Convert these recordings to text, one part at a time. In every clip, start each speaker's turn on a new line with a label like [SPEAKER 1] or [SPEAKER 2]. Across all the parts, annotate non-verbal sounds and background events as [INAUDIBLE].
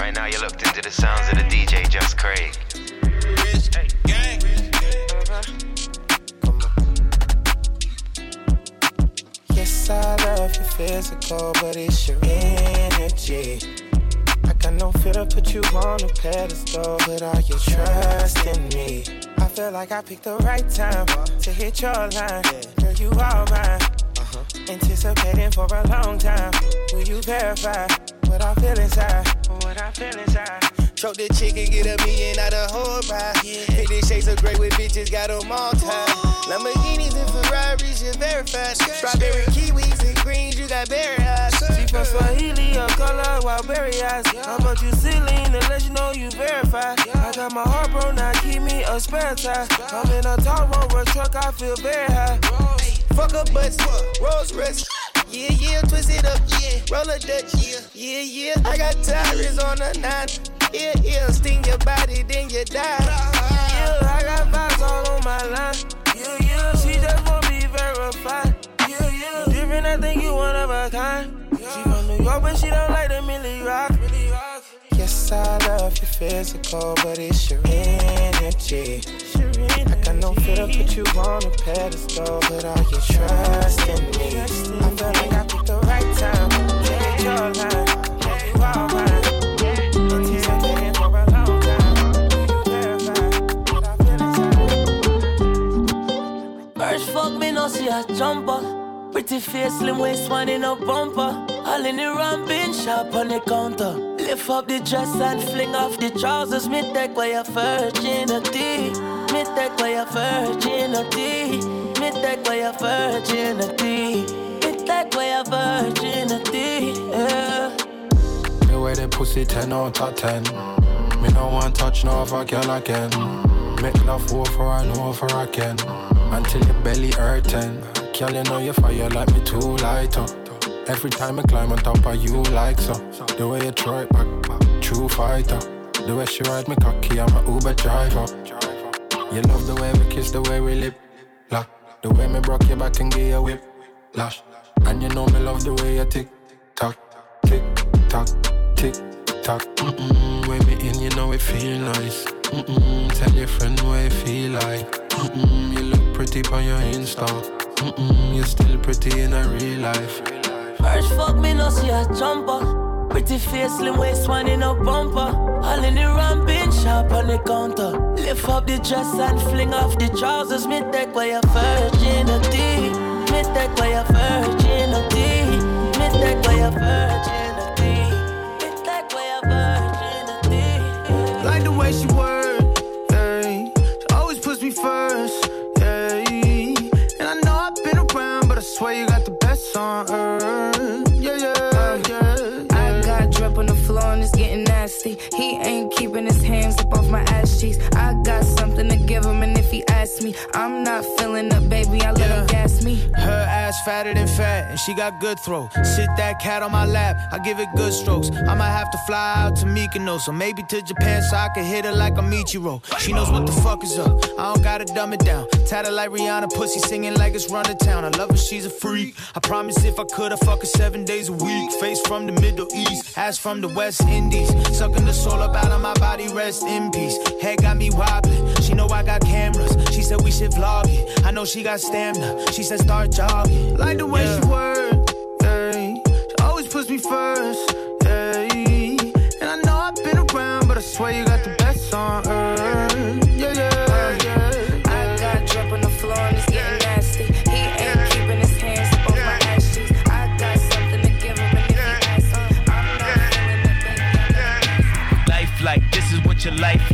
[SPEAKER 1] Right now, you're looked into the sounds of the DJ Just Craig.
[SPEAKER 2] Yes, I love your physical, but it's your energy. I got no fear to put you on a pedestal, but all your trust in me. I feel like I picked the right time to hit your line. Girl, you are mine. Uh-huh. Anticipating for a long time. Will you verify what I feel inside? What I feel inside.
[SPEAKER 3] Choke the chicken, get a million out of whole ride. Yeah. Fifty shades of gray with bitches, got them all tied. Lamborghinis and Ferraris, you verified. Strawberry kiwis and greens, you got berry eyes.
[SPEAKER 2] She from Swahili, a color, wild berry eyes. How about you ceiling to let you know you verified? I got my heart broke, now keep me a spare tire. I'm in a tall rover truck, I feel very high.
[SPEAKER 3] Fuck a butts, Rolls Royce. Yeah, yeah, twist it up, yeah. Roll a Dutch, yeah, yeah, yeah. I got tires on the nine. Yeah, yeah, sting your body, then you die.
[SPEAKER 2] Yeah, I got vibes all on my line. Yeah, yeah, she just want me verified. Yeah, yeah, different, I think you one of a kind. She from New York, but she don't like the Millie Rock. Yes, I love your physical, but it's your energy. I got no fear to put you on a pedestal, put all your trust in me. I feel like I picked the right time hit your line. You you I inside?
[SPEAKER 4] Birds fuck me, no see a jumper. Pretty face, slim waist, one in a bumper. All in the ramping, sharp on the counter. Lift up the dress and fling off the trousers. Me take away your virginity. Me take away your virginity. Me take away your virginity. Me take away your virginity. Yeah.
[SPEAKER 5] The way the pussy 10 out of 10. Me no want touch no other girl again. Make love over and over again. Until your belly hurting. Girl, you know you fire like me too light up. Every time I climb on top of you like so. The way you throw it back, true fighter. The way she ride me cocky, I'm a Uber driver. You love the way we kiss, the way we lip lock. The way me broke your back and give you whip lash. And you know me love the way you tick tock, tick tock, tick tock. Mm-mm, when me in, you know it feel nice. Mm-mm, tell your friend what it feel like. Mm-mm, you look pretty on your Insta. Mm-mm, you're still pretty in a real life.
[SPEAKER 4] First fuck me, no see a jumper. Pretty face, slim waist, one in a bumper. All in the ramping, sharp on the counter. Lift up the dress and fling off the trousers. Me take away your virginity. Me take away your virginity. Me take away your virginity.
[SPEAKER 6] He ain't keeping his hands up off my ass cheeks.
[SPEAKER 3] Fatter than fat, and she got good throw. Sit that cat on my lap, I give it good strokes. I might have to fly out to Mykonos, or maybe to Japan so I can hit her like a Michiro. She knows what the fuck is up, I don't gotta dumb it down. Tatted like Rihanna, pussy singing like it's run to town. I love her, she's a freak. I promise if I could, I fuck her seven days a week. Face from the Middle East, ass from the West Indies. Sucking the soul up out of my body, rest in peace. Head got me wobbling, she know I got cameras. She said we should vlog it. I know she got stamina, she said start jogging. Like the way she work, yeah. She always puts me first, yeah. And I know I've been around, but I swear you got the best on earth, yeah, yeah, yeah.
[SPEAKER 6] I got drip on the floor and it's getting nasty. He ain't keeping his hands up off my ass cheeks. I got something to give him, and if he asks me, I'm not feeling it, baby.
[SPEAKER 7] Life like this is what your life like.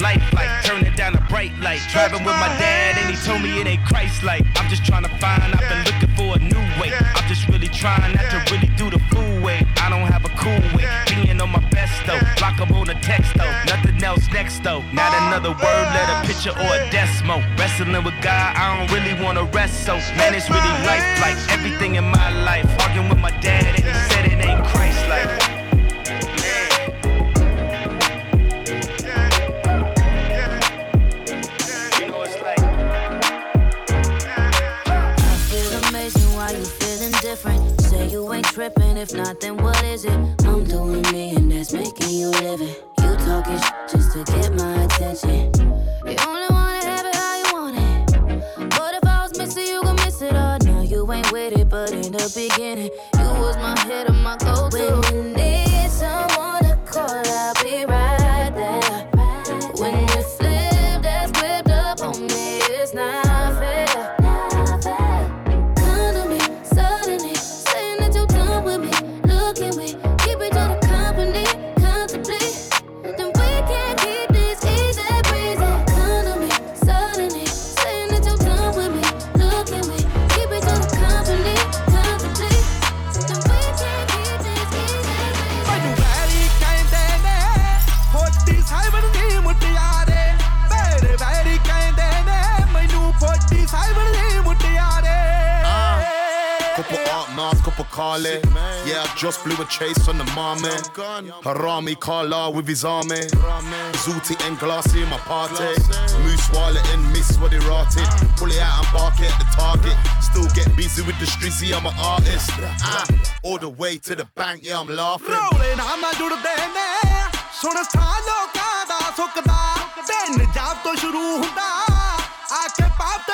[SPEAKER 7] life like, turn it down a bright light. Driving with my dad, and he told me it ain't Christ like. I'm just trying to find, I've been looking for a new way. I'm just really trying not to really do the fool way. I don't have a cool way, being on my best though. Block up on the text though, nothing else next though. Not another word, let a picture or a decimal. Wrestling with God, I don't really wanna rest so. Man, it's really life like everything in my life. Arguing with my dad,
[SPEAKER 8] art mask, couple Carly. Yeah, I just blew a chase on the mommy. Harami Kala with his army. Zooty and Glassy in my party. Moose wallet and Miss what they rotted. Pull it out and bark it at the target. Still get busy with the streets, see I'm an artist. Ah, all the way to the bank, yeah, I'm laughing.
[SPEAKER 9] ਰੋਲੇ ਨਾਲ ਨਾ ਜੁੜਦੇ ਨੇ ਸੁਣ ਸਾ ਲੋਕਾਂ ਦਾ ਸੁੱਕਦਾ ਦਿਨ ਜਦ ਤੋਂ ਸ਼ੁਰੂ ਹੁੰਦਾ ਆ ਕੇ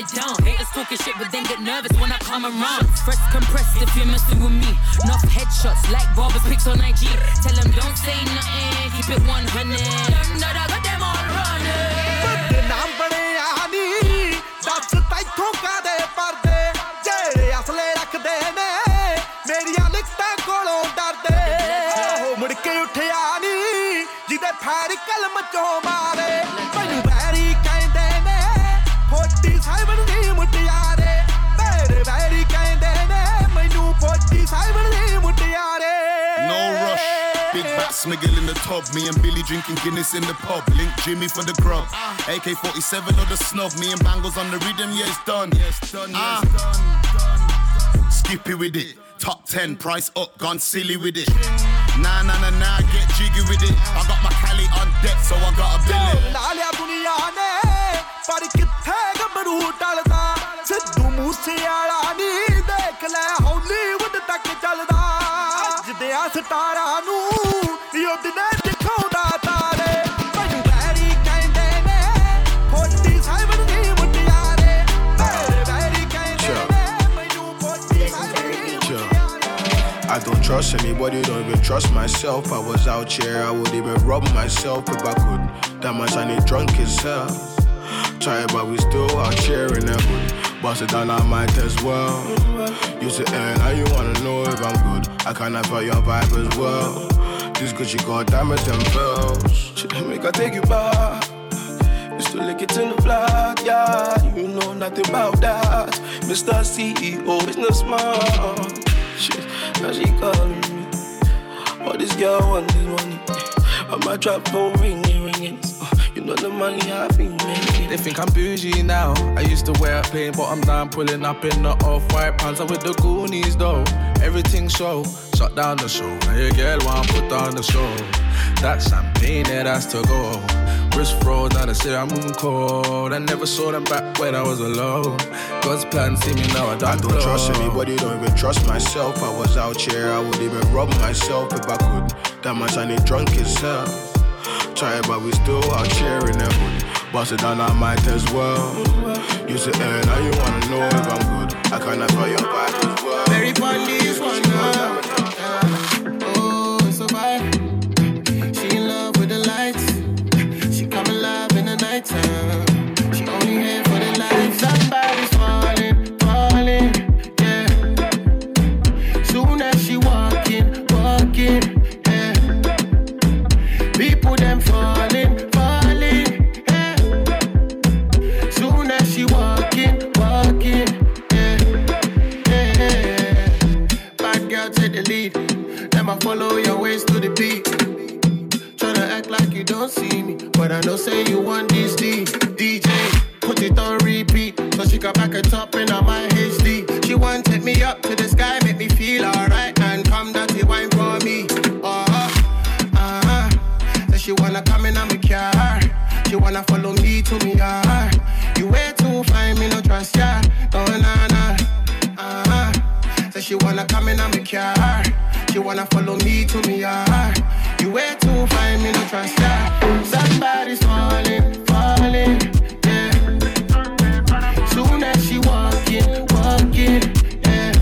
[SPEAKER 10] it down. Haters talking shit, but then get nervous when I come around. Fresh compressed if you're messing with me. Enough headshots like barbers pics on IG. Tell them don't say nothing, keep it 100. That I got them all running.
[SPEAKER 9] ਵੱਡੇ ਨਾਮ ਬਣਿਆ ਨੀ ਦੱਸ ਤੈਥੋਂ ਕਾਦੇ ਪਰਦੇ ਜਿਹੜੇ ਅਸਲੇ ਰੱਖਦੇ ਨੇ ਮੇਰੀਆਂ ਲਿਖਤਾਂ ਕੋਲੋਂ ਡਰਦੇ ਉਹ ਮੁੜ ਕੇ ਉੱਠਿਆ ਨੀ ਜਿਹਦੇ ਫੈਰ ਕਲਮ ਚੋਂ ਮਾਰੇ
[SPEAKER 8] smiggle in the tub. Me and Billy drinking Guinness in the pub. Link Jimmy for the grub. AK 47 or the snub. Me and Bangles on the rhythm. Yeah, it's done. Yeah, it's done. Yeah, it's done. done. Skippy with it. Top 10, price up, gone silly with it. Nah, nah, nah, nah, get jiggy with it. I got my Cali on deck, so I got a billet.
[SPEAKER 9] ਲਾ ਲਿਆ ਦੁਨੀਆ ਨੇ ਪਰ ਕਿੱਥੇ ਗੱਭਰੂ ਟਲਦਾ ਸਿੱਧੂ ਮੂਸੇ ਵਾਲਾ ਨਹੀਂ ਦੇਖ ਲੈ ਹਾਲੀਵੁੱਡ ਤੱਕ ਚੱਲਦਾ ਅੱਜ ਦੇ ਆ ਸਟਾਰਾਂ ਨੂੰ
[SPEAKER 11] I don't trust anybody. don't even trust myself. I was out here, I would even rob myself if I could. That much I need drunk itself. Tired, but we still out here in the hood. Bust it down, I might as well. You it, and now you wanna know if I'm good. I kinda feel your vibe as well. This Gucci got diamonds and pearls. Shit, Make I take you back. Used to lick it in the block, yeah. You know nothing about that. Mr. CEO, businessman. Shit, now she calling me. All this girl want is money. But my trap phone ringing, ringing. You know the money I've been making.
[SPEAKER 12] They think I'm bougie now. I used to wear a plain bottom down, pulling up in the off-white pants. I'm with the Goonies though. Everything show, shut down the show. Now your girl want put down the show. That champagne that has to go. Wrist froze, now they say I'm moving cold. I never saw them back when I was alone. God's plan, see me now, I don't,
[SPEAKER 11] I don't
[SPEAKER 12] blow.
[SPEAKER 11] trust anybody, don't even trust myself. I was out here, I would even rob myself if I could. That much I need drunk itself. Try but we still in that hood. Bust it down, I might as well. You say, eh, now you wanna know if I'm good. I kinda feel your vibe as well.
[SPEAKER 13] Very fun, this one say you want this D. DJ, put it on repeat, so she can back it up in my HD. She want take me up to the sky, make me feel alright, and come dirty wine for me. Oh, uh-huh. Say she wanna come in on my car. She wanna follow me to me yard. You way too fine, me no trust ya. Oh na na. Uh-huh. Say she wanna come in on my car. She wanna follow me to me yard. You me trust. Somebody's falling, falling, yeah. She walking, walking, yeah.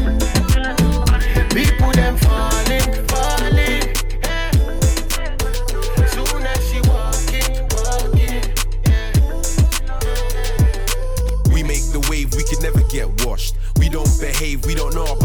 [SPEAKER 13] People them falling, falling, yeah. She walking, walking.
[SPEAKER 14] We make the wave, we can never get washed. We don't behave, we don't know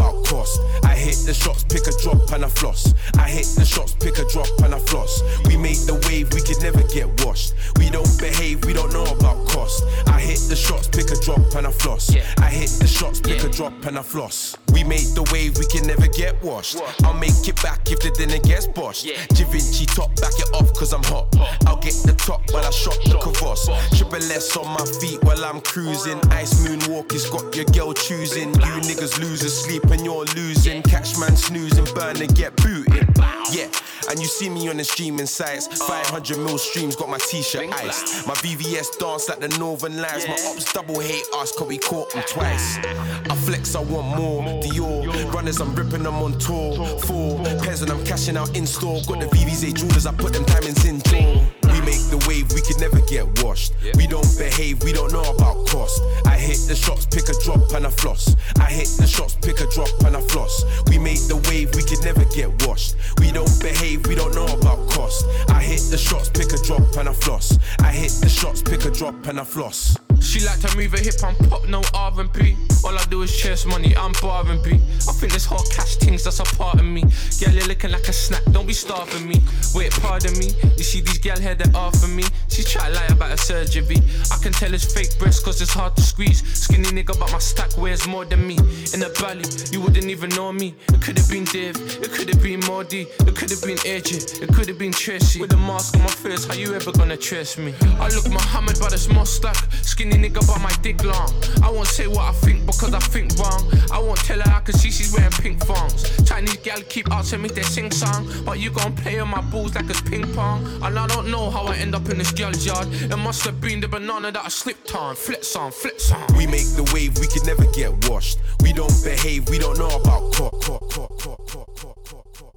[SPEAKER 14] the shots, pick a drop and a floss. I hit the shots, pick a drop and a floss. We make the wave, we can never get washed. We don't behave, we don't know about cost. I hit the shots, pick a drop and a floss. I hit the shots, pick a drop and a floss. We make the wave, we can never get washed. I'll make it back if the dinner gets boshed. Givenchy top, back it off cause I'm hot. I'll get the top while I shot the kavos. Triple S on my feet while I'm cruising. Ice moon walk has got your girl choosing. You niggas losers sleep and you're losing. Catch man snoozing, burn and get booted. Yeah, and you see me on the streaming sites. 500 mil streams, got my t-shirt iced. My VVS dance like the Northern Lights. My ops double hate us cause we caught them twice. I flex, I want more. Dior runners, I'm ripping them on tour. Four pairs and I'm cashing out in store. Got the VVS jewelers, I put them diamonds in jaw. We make the wave, we can never get washed. We don't behave, we don't know about cost. I hit the shots, pick a drop and a floss. I hit the shots, pick a drop and a floss. We make the wave, we can never get washed. We don't behave, we don't know about cost. I hit the shots, pick a drop and a floss. I hit the shots, pick a drop and a floss.
[SPEAKER 15] She like to move her hip and pop, no R&B. All I do is chase money, I'm bar and B. I think this whole cash things, that's a part of me. Girl, you're looking like a snack, don't be starving me. Wait, pardon me. You see these gal here that offer me. She try to lie about her surgery. I can tell it's fake breast cause it's hard to squeeze. Skinny nigga, but my stack wears more than me. In the valley, you wouldn't even know me. It could have been Dave, it could have been Mordy, it could have been AJ, it could have been Tracy. With a mask on my face, how you ever gonna trace me? I look Muhammad, but it's more stack. Skinny nigga, but my dick long. I won't say what I think because I think wrong. I won't tell her I can see she's wearing pink thongs. Chinese gal keep asking me they sing song, but you gon' play on my balls like it's ping pong. And I don't know how I end up in this girl's yard. It must have been the banana that I slipped on. Flips on, flips on.
[SPEAKER 14] We make the wave, we can never get washed. We don't behave, we don't know about court. court, court, court, court, court, court, court.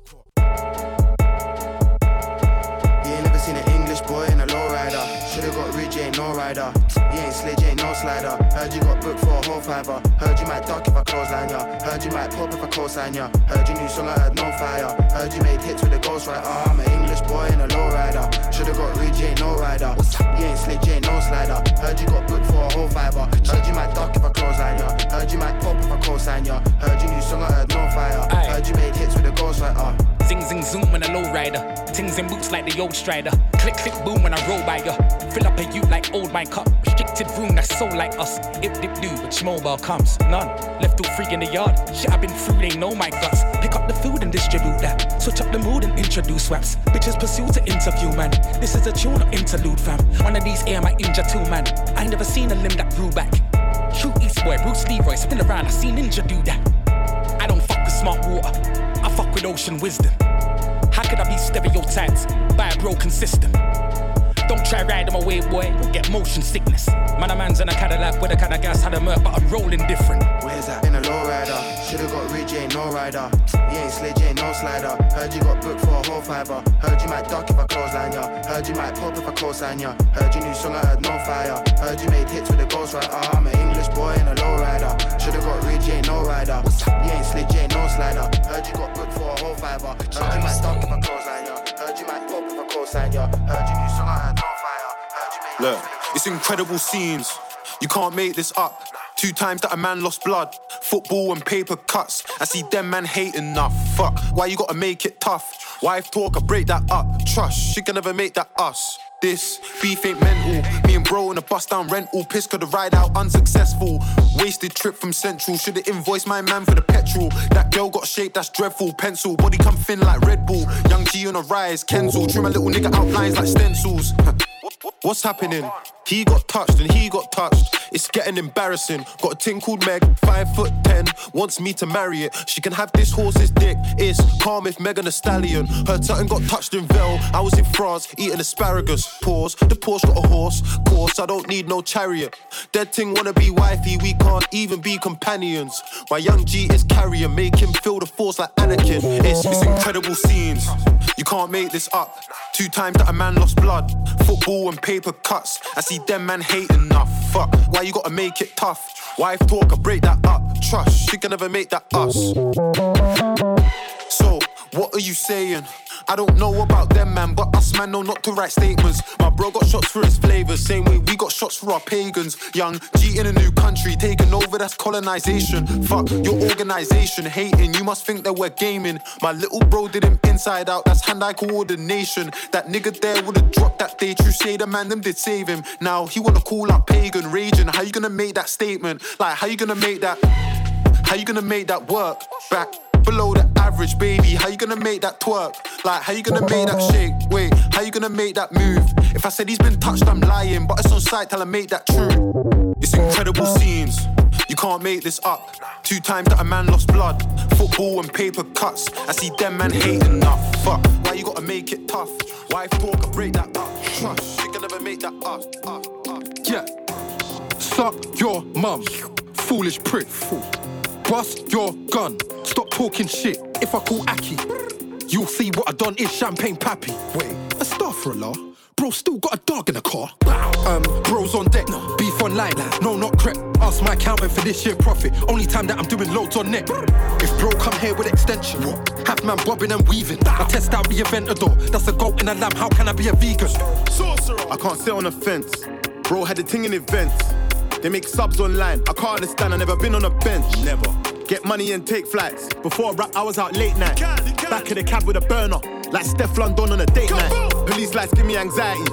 [SPEAKER 16] You ain't never seen an English boy in a lowrider. Should've got rich, ain't no rider. Slider. Heard you got booked for a whole fiver. Heard you might duck if I clothesline ya. Heard you might pop if I co-sign ya. Heard you new song, I heard no fire. Heard you made hits with a ghostwriter. I'm an English boy in a lowrider. Should've got you ain't no rider. You ain't sledge, you ain't no slider. Heard you got booked for a whole fiver. Heard you might duck if I clothesline ya. Heard you might pop if I co-sign ya. Heard you new song, I heard no fire. Heard you made hits with a ghostwriter.
[SPEAKER 17] Zing zing zoom when a low rider. Tings in boots like the old strider. Click click boom when I roll by ya. Fill up a you like old my cup. Restricted room that's so like us. If dip do, which mobile comes. None. Left all freak in the yard. Shit I've been through, they know my guts. Pick up the food and distribute that. Switch up the mood and introduce swaps. Bitches pursue to interview man. This is a tune of interlude fam. One of these air my injure too man. I ain't never seen a limb that grew back. True East boy, Bruce Leroy, spin around, I seen Ninja do that. I don't fuck with smart water, I fuck with ocean wisdom. How could I be stereotyped by a broken system? Don't try riding my way, boy, you'll get motion sickness. Man, a man's in a Cadillac with a kind of gas, had a murk, but I'm rolling different.
[SPEAKER 16] Where's that? Lowrider. Should've got Ridge, ain't no rider. You ain't sledge, ain't no slider. Heard you got booked for a whole fiber. Heard you might duck if I clothesline ya. Heard you might pop if I co-sign ya. Heard your new song, I heard no fire. Heard you made hits with a ghost right. I'm an English boy and a low rider. Should've got Ridge, ain't no rider. You ain't sledge, ain't no slider. Heard you got booked for a whole fiber. Heard you might duck if I clothesline ya. Heard you might pop if I co-sign ya. Heard your new song, I heard no fire. Heard you made
[SPEAKER 18] Look, it's incredible scenes. You can't make this up. Two times that a man lost blood. Football and paper cuts. I see them man hating enough. Fuck, why you gotta make it tough? Wife talk, I break that up. Trust, she can never make that us. This beef ain't mental. Me and bro in a bus down rental. Piss could have ride out unsuccessful. Wasted trip from Central. Should've invoiced my man for the petrol. That girl got shape that's dreadful. Pencil, body come thin like Red Bull. Young G on a rise, Kenzel. Trim a little nigga outlines like stencils. [LAUGHS] What's happening? He got touched and he got touched. It's getting embarrassing. Got a ting called Meg, five foot ten, wants me to marry it. She can have this horse's dick. It's calm if Megan a stallion. Her tutton got touched in Vel. I was in France eating asparagus. Pause. The Porsche got a horse. Course, I don't need no chariot. Dead ting wanna be wifey. We can't even be companions. My young G is carrier. Make him feel the force like Anakin. It's, it's incredible scenes. You can't make this up. Two times that a man lost blood. Football and paper cuts. I see them man hate enough. Fuck, why you gotta make it tough? Wife talk, I break that up. Trust, she can never make that us. So, what are you saying? I don't know about them, man, but us, man, know not to write statements. My bro got shots for his flavors, same way we got shots for our pagans. Young G in a new country, taking over, that's colonization. Fuck your organization, hating, you must think that we're gaming. My little bro did him inside out, that's hand eye coordination. That nigga there would've dropped that day, true say the man, them did save him. Now he wanna call out pagan, raging. How you gonna make that statement? Like, how you gonna make that? How you gonna make that work? Back below the average, baby. How you gonna make that twerk? Like, how you gonna make that shake? Wait, how you gonna make that move? If I said he's been touched, I'm lying, but it's on sight till I make that true. It's incredible scenes. You can't make this up. Two times that a man lost blood. Football and paper cuts. I see them man hating enough. Fuck, why you gotta make it tough? Wife talk, break that up. Trust, you can never make that up. up, up.
[SPEAKER 19] Yeah. Suck your mum, foolish prick. Bust your gun. Stop talking shit. If I call Aki, you'll see what I done is Champagne Papi. Wait, a star for a law. Bro, still got a dog in the car. Um, bros on deck, no. beef online. No, not crep. Ask my accountant for this year profit. Only time that I'm doing loads on net. If bro come here with extension, have man bobbing and weaving. I test out the Aventador. That's a goat in a lamb. How can I be a vegan? Sorcerer.
[SPEAKER 11] I can't sit on a fence. Bro had a thing in events. They make subs online. I can't understand. I never been on a bench. Never. Get money and take flights. Before rap, I was out late night. Back in the cab with a burner. Like Steph London on a date night. Police lights give me anxiety.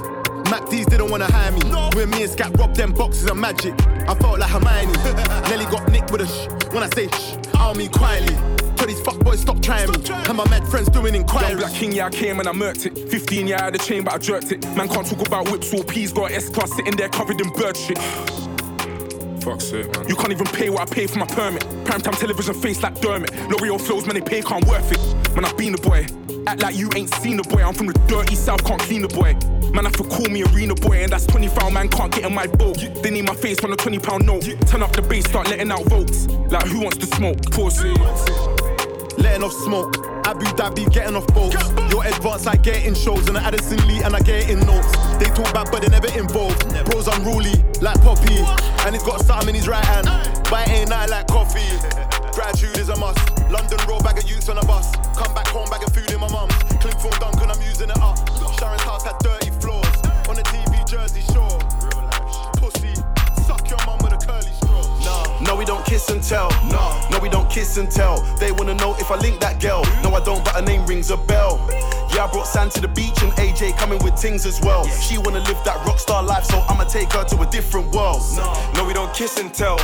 [SPEAKER 11] Mac D's didn't wanna hire me. When me and Scat robbed them boxes of magic, I felt like Hermione. [LAUGHS] Nelly got nicked with a shh. When I say shh, I don't mean quietly. Tell these fuckboys stop trying me. And my mad friends doing
[SPEAKER 20] Young
[SPEAKER 11] inquiries.
[SPEAKER 20] Black King, yeah, I came and I murked it. 15, yeah, I had a chain, but I jerked it. Man can't talk about whips or peas, got S class sitting there covered in bird shit.
[SPEAKER 15] Fuck's sake, man.
[SPEAKER 20] You can't even pay what I pay for my permit. Primetime television face like Dermot. L'Oreal flows, man, they pay can't worth it. Man, I've been the boy. Act like you ain't seen the boy. I'm from the dirty south, can't clean the boy. Man, have to call me arena boy, and that's 20 foul, man, can't get in my boat. They need my face on a 20 pound note. Turn up the bass, start letting out votes. Like, who wants to smoke? Pussy.
[SPEAKER 11] Letting off smoke. Abu Dhabi getting off boats. You're advanced like getting shows, and I Addison Lee and I get in notes. They talk back, but they never involved. Bro's unruly, like Poppy, and he's got something in his right hand. But it ain't nothing like coffee. [LAUGHS] Gratitude is a must. London roll bag of youths on a bus. Come back home, bag of food in my mum's. Clip from Duncan, I'm using it up. Sharon's house had dirty floors. On the TV, Jersey Shore. Pussy, suck your mum with a curly.
[SPEAKER 21] No, we don't kiss and tell. No, no, we don't kiss and tell. They wanna know if I link that girl. No, I don't, but her name rings a bell. Yeah, I brought sand to the beach and AJ coming with things as well. She wanna live that rock star life, so I'ma take her to a different world.
[SPEAKER 14] No, we don't kiss and tell.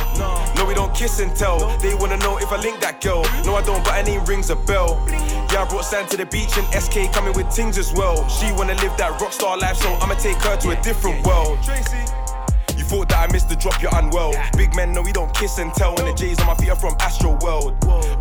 [SPEAKER 14] No, we don't kiss and tell. They wanna know if I link that girl. No, I don't, but her name rings a bell. Yeah, I brought sand to the beach and SK coming with things as well. She wanna live that rock star life, so I'ma take her to a different world. You thought that I missed the drop, you're unwell. Big men know we don't kiss and tell. And the J's on my feet are from Astro World.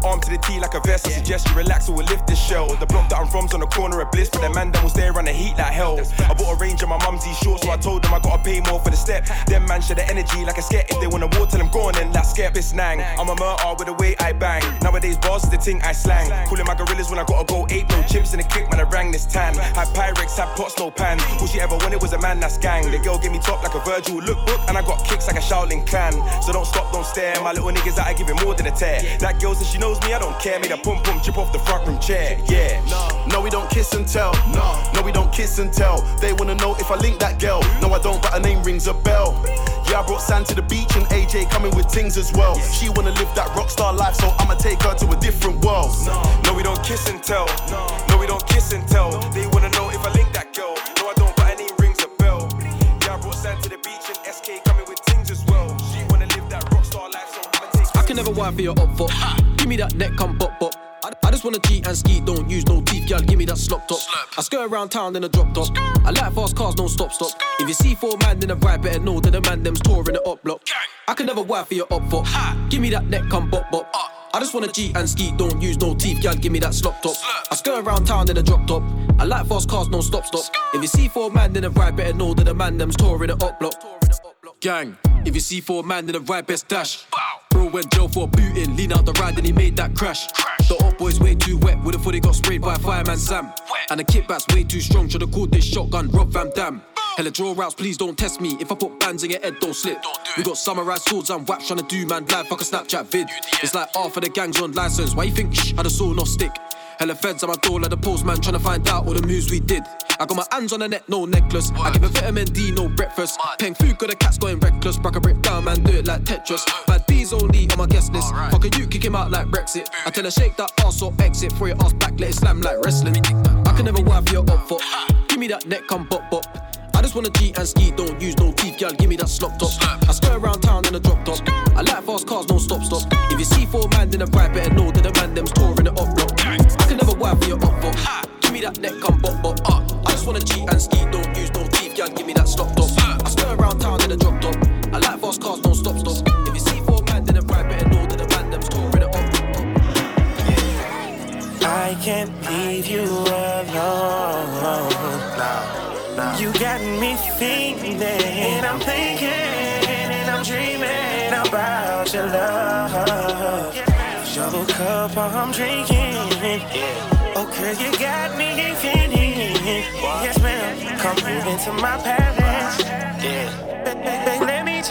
[SPEAKER 14] Arm to the
[SPEAKER 22] T like a vest. I suggest you relax or we'll lift this shell. The block that I'm from's on the corner of bliss, but the man that was there on the heat like hell. I bought a range of my mum's shorts, so I told them I gotta pay more for the step. Them man share the energy like a sket. If they wanna war, tell them go on then, let's get this nang. I'm a murder with the way I bang. Nowadays, bars is the thing I slang. Calling my gorillas when I gotta go ape, no chips in the kick, man, I rang this tan. Had Pyrex, had pots, no pan. All she ever wanted was a man that's gang. The girl gave me top like a Virgil lookbook, and I got kicks like a Shaolin clan. So don't stop, don't stare. My little niggas that I give it more than a tear. That girl says she knows me, I don't care. Made a pum pum chip off the front room chair. Yeah.
[SPEAKER 18] No, no, we don't kiss and tell. No, no, we don't kiss and tell. They wanna know if I link that girl. No, I don't, but her name rings a bell. Yeah, I brought Sam to the beach and AJ coming with things as well. She wanna live that rockstar life, so I'ma take her to a different world.
[SPEAKER 22] No, we don't kiss and tell. No, we don't kiss and tell. They wanna know
[SPEAKER 23] can never wife for your up for. Give me that neck, come bop bop. I, I just wanna cheat and ski, don't use no teeth, girl. Give me that slop top. I skirt around town in a drop top. I like fast cars, no stop stop. If you see four man in a ride, better know that the man them's touring the up block. I can never wife for your up for. Give me that neck, come bop bop. I just wanna cheat and ski, don't use no teeth, girl. Give me that slop top. I skirt around town in a drop top. I like fast cars, no stop stop. If you see four man in a ride, better know that the man them's touring the up block. Gang, if you see four man in a ride, best dash. Bro went jail for booting, lean out the ride and he made that crash. The up boy's way too wet, would've thought he got sprayed by a fireman Sam. And the kickback's way too strong, should've called this shotgun Rob Van Dam. Hella draw routes, please don't test me. If I put bands in your head, don't slip. we got summarized swords and waps trying to do man live, fuck a Snapchat vid. It's like half of the gang's on license. Why you think shh, I a saw no stick? Hella feds at my door like the postman trying to find out all the moves we did. I got my hands on the neck, no necklace. I give a vitamin D, no breakfast. Paying food, got the cats going reckless. Brack a brick down, man, do it like Tetris. Bad B's only on my guest list. Fuck a you, kick him out like Brexit. I tell her shake that ass or exit. Throw your ass back, let it slam like wrestling. I can never wife your up for. Give me that neck, come bop bop. I just wanna cheat and ski, don't use no teeth, y'all Give me that slop top. I skirt around town in a drop top. I like fast cars, no stop stop. If you see four man in a ride, better know that the man them's touring the up block. I can never wife for your up for. Give me that neck,
[SPEAKER 2] into my parents. Yeah.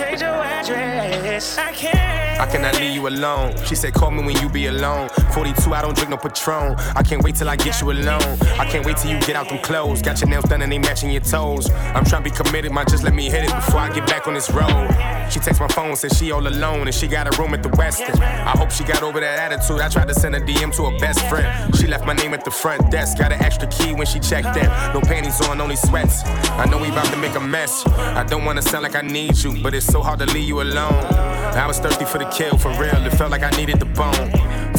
[SPEAKER 2] Change your address. I can't.
[SPEAKER 22] I cannot leave you alone. She said, call me when you be alone. 42, I don't drink no Patron. I can't wait till I get you alone. I can't wait till you get out them clothes. Got your nails done and they matching your toes. I'm trying to be committed, man. Just let me hit it before I get back on this road. She texts my phone, says she all alone and she got a room at the Westin. I hope she got over that attitude. I tried to send a DM to her best friend. She left my name at the front desk. Got an extra key when she checked in. No panties on, only sweats. I know we about to make a mess. I don't wanna sound like I need you, but it's so hard to leave you alone. I was thirsty for the kill, for real. It felt like I needed the bone.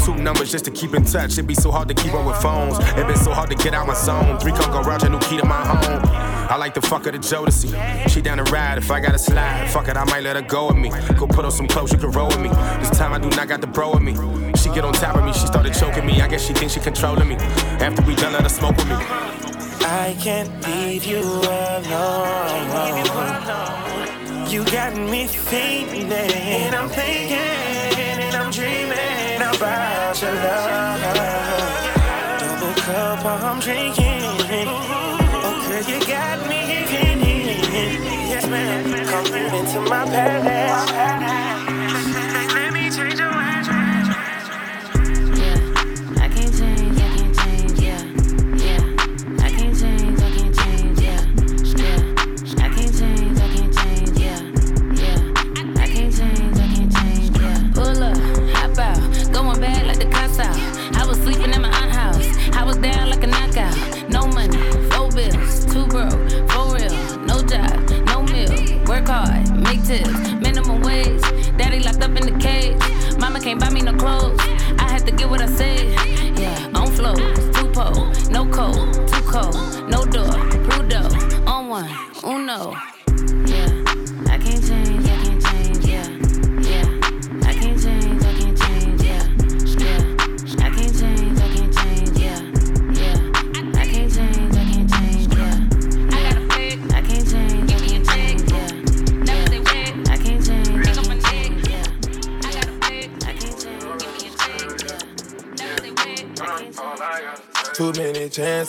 [SPEAKER 22] Two numbers just to keep in touch. It'd be so hard to keep up with phones. It been so hard to get out my zone. Three car garage, a new key to my home. I like the fuck of the Jodeci. She down to ride if I gotta slide. Fuck it, I might let her go with me. Go put on some clothes, you can roll with me. This time I do not got the bro with me. She get on top of me, she started choking me. I guess she thinks she controlling me. After we done, let her smoke with me.
[SPEAKER 2] I can't leave you alone. You got me thinking, and I'm thinking, and I'm dreaming about your love. Double cup, I'm drinking. Oh, girl, you got me feeling. Yes, ma'am. Come into my palace.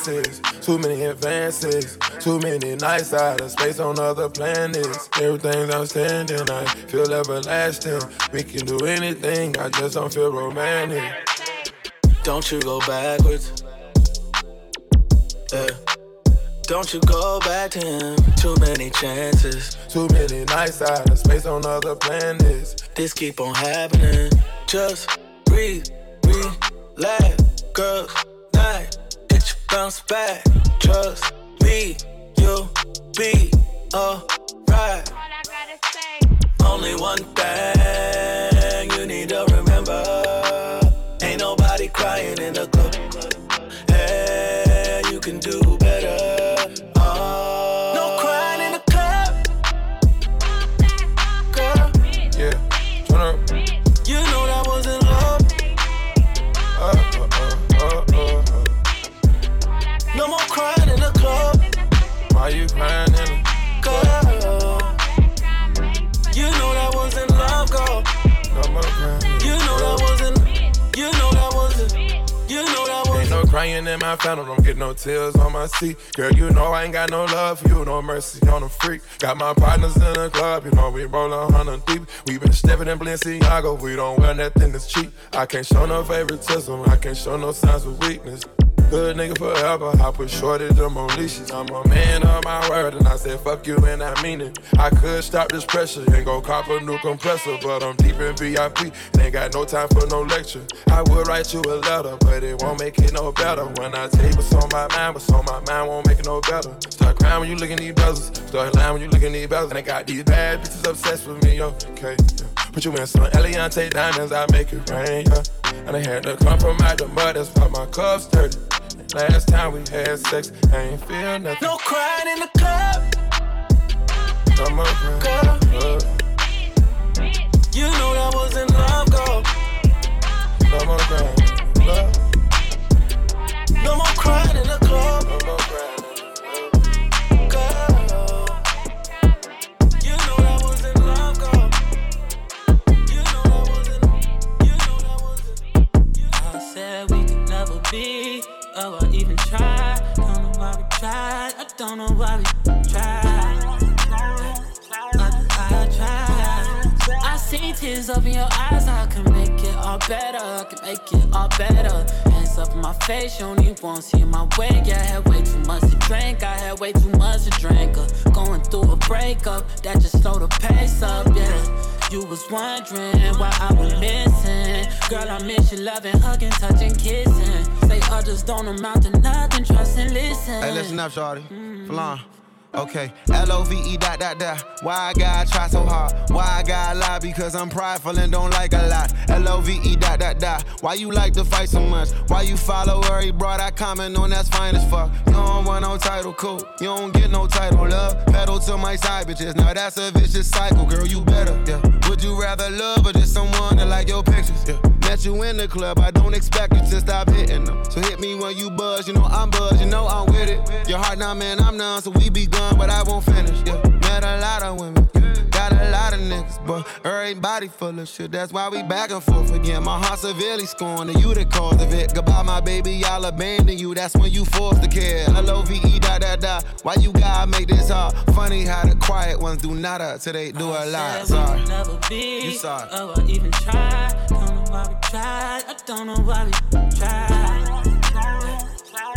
[SPEAKER 22] Chances, too many advances, too many nights out of space on other planets. Everything's outstanding, I feel everlasting. We can do anything, I just don't feel romantic.
[SPEAKER 24] Don't you go backwards. Yeah. Don't you go back to him. Too many chances.
[SPEAKER 22] Too many nights out of space on other planets.
[SPEAKER 24] This keep on happening. Just breathe, relax, girls night. Hit you bounce back. Trust me, you'll be alright. Only one thing
[SPEAKER 22] my phantom, don't get no tears on my seat. Girl, you know I ain't got no love for you, no mercy on a freak. Got my partners in the club, you know we roll a hundred deep. We been stepping in Balenciaga, we don't wear nothing that's cheap. I can't show no favoritism, I can't show no signs of weakness. Good nigga forever, I put shorty to more leashes. I'm a man of my word, and I said fuck you, and I mean it. I could stop this pressure and go cop a new compressor, but I'm deep in VIP, ain't got no time for no lecture. I would write you a letter, but it won't make it no better. When I tell you what's on my mind, what's on my mind won't make it no better. Start crying when you look in these brothers, start lying when you look in these brothers, and I got these bad bitches obsessed with me, okay. Yeah. Put you in some Eliantte diamonds, I make it rain, yeah. And I had to compromise the mud, that's why my cup's dirty. Last time we had sex, I ain't feel nothing.
[SPEAKER 24] No crying in the club.
[SPEAKER 22] No more crying.
[SPEAKER 24] Girl, you know that wasn't love, girl.
[SPEAKER 22] No more crying. Love.
[SPEAKER 24] No more crying in the club.
[SPEAKER 22] No more crying.
[SPEAKER 24] Oh, I even tried. Don't know why we tried. I don't know why we tried. I, I tried. I see tears up in your eyes. I can make it all better. I can make it all better. Hands up in my face. You only won't see my way. Yeah, I had way too much to drink. I had way too much to drink. Uh, going through a breakup that just slowed the pace up. Yeah. You was wondering why I was missing. Girl, I miss you loving, hugging, touching, kissing. Say others don't amount to nothing. Trust and listen.
[SPEAKER 25] Hey, listen up, shorty. Flan. Okay, L-O-V-E dot dot dot. Why I gotta try so hard? Why I gotta lie? Because I'm prideful and don't like a lot. L-O-V-E dot dot dot. Why you like to fight so much? Why you follow every broad I comment on? That's fine as fuck. You don't want no title, cool. You don't get no title, love. Pedal to my side bitches. Now that's a vicious cycle, girl. You better. Yeah. Would you rather love or just someone that like your pictures? Yeah. Met you in the club. I don't expect you to stop hitting them. So hit me when you buzz. You know I'm buzz. You know I'm with it. Your heart now, man, I'm none. So we be gone, but I won't finish. Yeah. Met a lot of women. Got a lot of niggas, but everybody full of shit. That's why we back and forth again. My heart severely scorned, and you the cause of it. Goodbye, my baby, I'll abandon you. That's when you forced to care. L O V E dot dot dot. Why you gotta make this hard? Funny how the quiet ones do nada till they do a lot. Sorry.
[SPEAKER 24] never be.
[SPEAKER 25] You sorry.
[SPEAKER 24] Oh, I even tried. Tried. I don't know why we tried.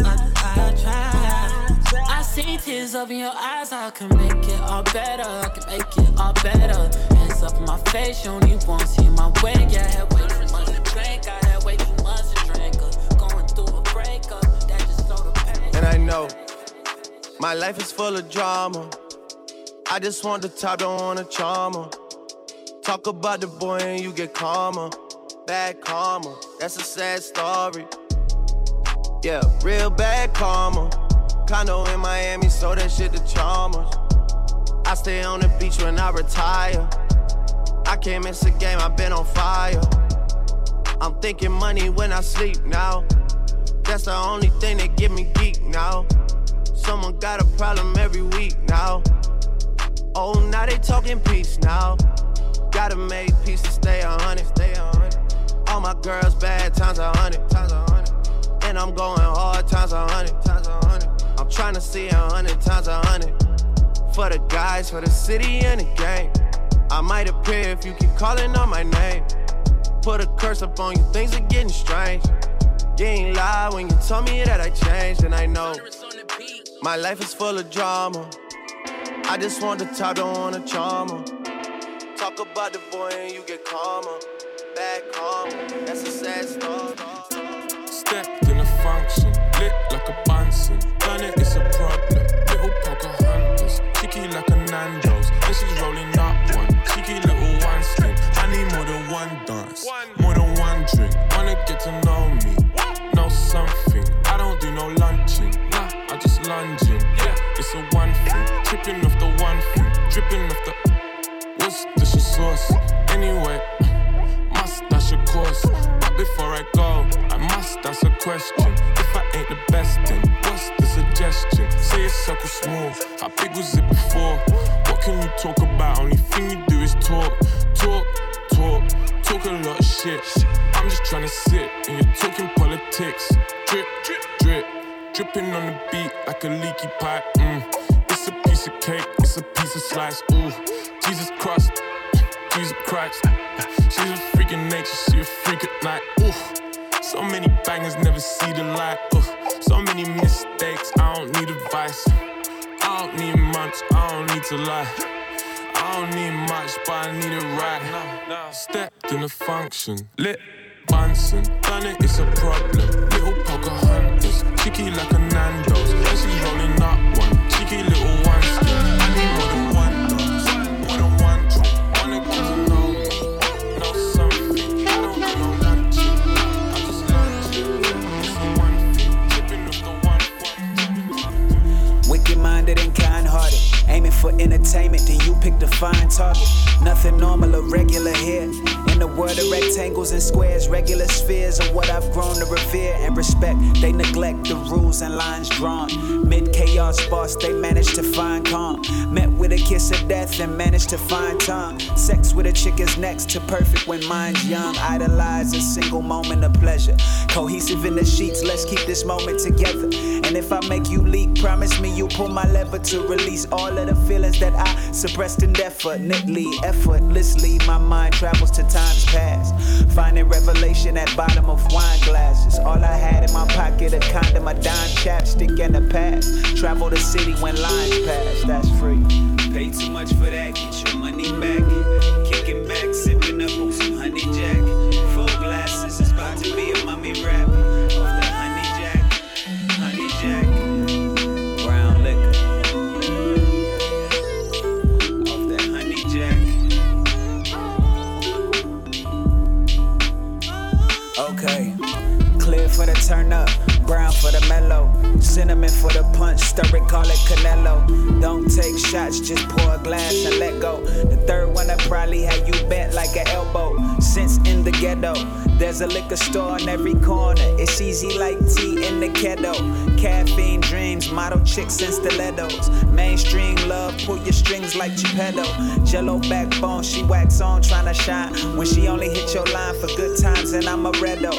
[SPEAKER 24] I, I tried. I see tears up in your eyes. I can make it all better. I can make it all better. Hands up in my face. You only won't see my way. Yeah, I had way too much to drink. I had way too much to drink. Uh, Going through a breakup. That just slowed the pace.
[SPEAKER 7] And I know my life is full of drama. I just want the top, don't want a charmer. Talk about the boy and you get calmer. Bad karma, that's a sad story. Yeah, real bad karma. Condo in Miami, so that shit the charmers. I stay on the beach when I retire. I can't miss a game, I've been on fire. I'm thinking money when I sleep now. That's the only thing that get me geek now. Someone got a problem every week now. Oh, now they talking peace now. Gotta make peace to stay a hundred, stay a hundred. All my girls bad times a hundred, times a hundred. And
[SPEAKER 9] I'm
[SPEAKER 7] going hard times a hundred, times a hundred. I'm trying to
[SPEAKER 9] see a hundred times a hundred. For the guys, for the city and the game. I might appear if you keep calling on my name. Put a curse up on you, things are getting strange. You ain't lie when you tell me that I changed, and I know my life is full of drama. I just want the top, don't want a charmer. Talk about the boy and you get calmer. Back home, that's a sad story.
[SPEAKER 26] Stepped in a function, lit like a Bunsen. Done it, it's a like a. Mm. It's a piece of cake, it's a piece of slice. Ooh, Jesus Christ, Jesus Christ. She's a freak of nature, she a freak at night. Ooh, so many bangers never see the light. Ooh, so many mistakes, I don't need advice. I don't need much, I don't need to lie. I don't need much, but I need it right. Stepped in a function, lit Bunsen, done it, it's a problem. Little Pocahontas, cheeky like a Nando's.
[SPEAKER 3] Respect. They neglect the rules and lines drawn. Mid chaos boss, they manage to find calm. Met with a kiss of death and managed to find time. Sex with a chick is next to perfect when mine's young. Idolize a single moment of pleasure. Cohesive in the sheets, let's keep this moment together. And if I make you leak, promise me you'll pull my lever to release all of the feelings that I suppressed indefinitely, effortlessly. My mind travels to times past, finding revelation at bottom of wine glasses. All I had in my pocket, a condom, a dime, chapstick, and a pass. Travel the city when lines pass, that's free. Pay too much for that, get your money back. There's a liquor store on every corner. It's easy like tea in the kettle. Caffeine dreams, model chicks and stilettos. Mainstream love, pull your strings like Geppetto. Jello backbone, she wax on, tryna shine. When she only hit your line for good times, and I'm a redo.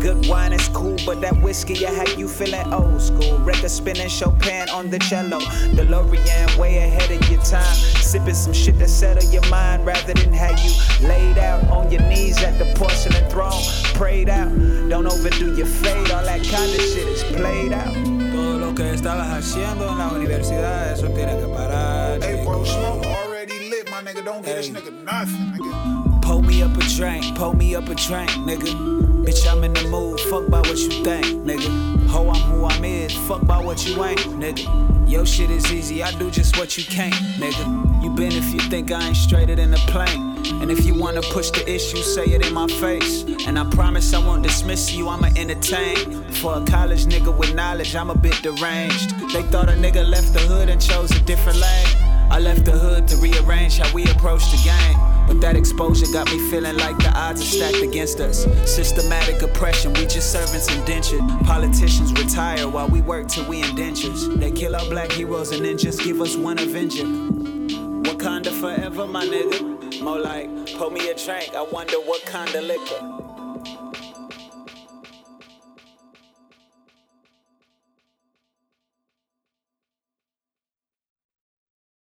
[SPEAKER 3] Good wine is cool, but that whiskey, I had you feeling old school. Record spinning Chopin on the cello. DeLorean way ahead of your time. Sipping some shit that settle your mind rather than have you laid out on your knees at the porcelain throne. Prayed out, don't overdo your fade. All that kind of shit is played out.
[SPEAKER 27] Todo lo que estabas haciendo en la universidad, eso tiene que parar.
[SPEAKER 28] Hey, bro, smoke already lit, my nigga. Don't get this nigga nothing, nigga.
[SPEAKER 3] Pour me up a drink, pour me up a drink, nigga. Bitch, I'm in the mood, fuck by what you think, nigga. Ho, I'm who I'm is, fuck by what you ain't, nigga. Yo, shit is easy, I do just what you can't, nigga. You been if you think I ain't straighter than a plane. And if you wanna push the issue, say it in my face. And I promise I won't dismiss you, I'ma entertain. For a college nigga with knowledge, I'm a bit deranged. They thought a nigga left the hood and chose a different lane. I left the hood to rearrange how we approach the game. But that exposure got me feeling like the odds are stacked against us. Systematic oppression, we just servants indentured. Politicians retire while we work till we indentures. They kill our black heroes and then just give us one Avenger. Wakanda forever, my nigga. More like, pour me a drink, I wonder what kind of liquor.